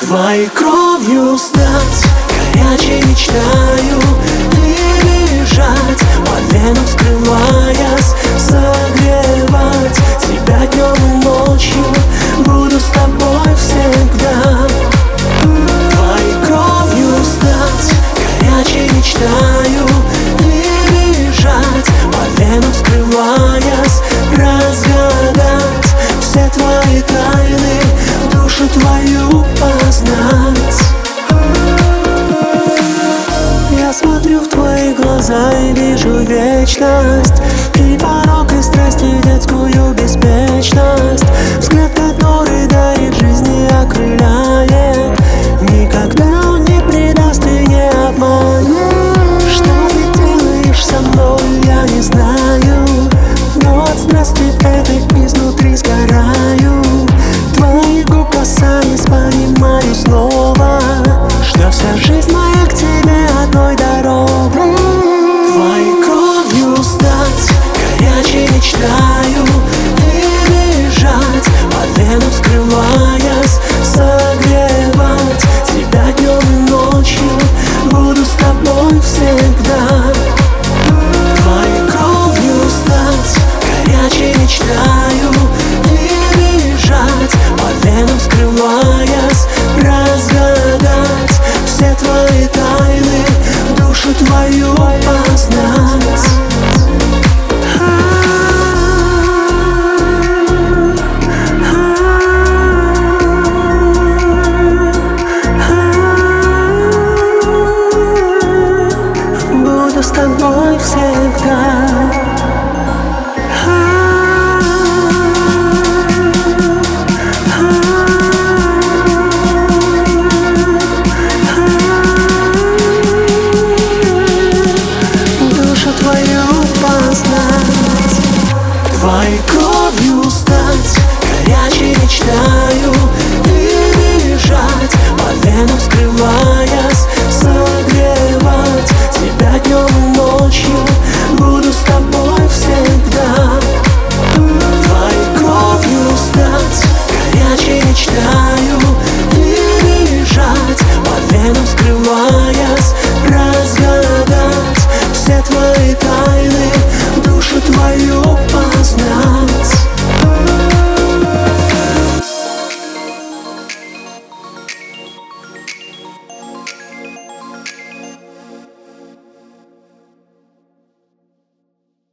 Твоей кровью стать горячей мечтой. вижу вечность. И порог, и страсть, и детскую беспечность. you. Твоей кровью стать горячей мечтаю.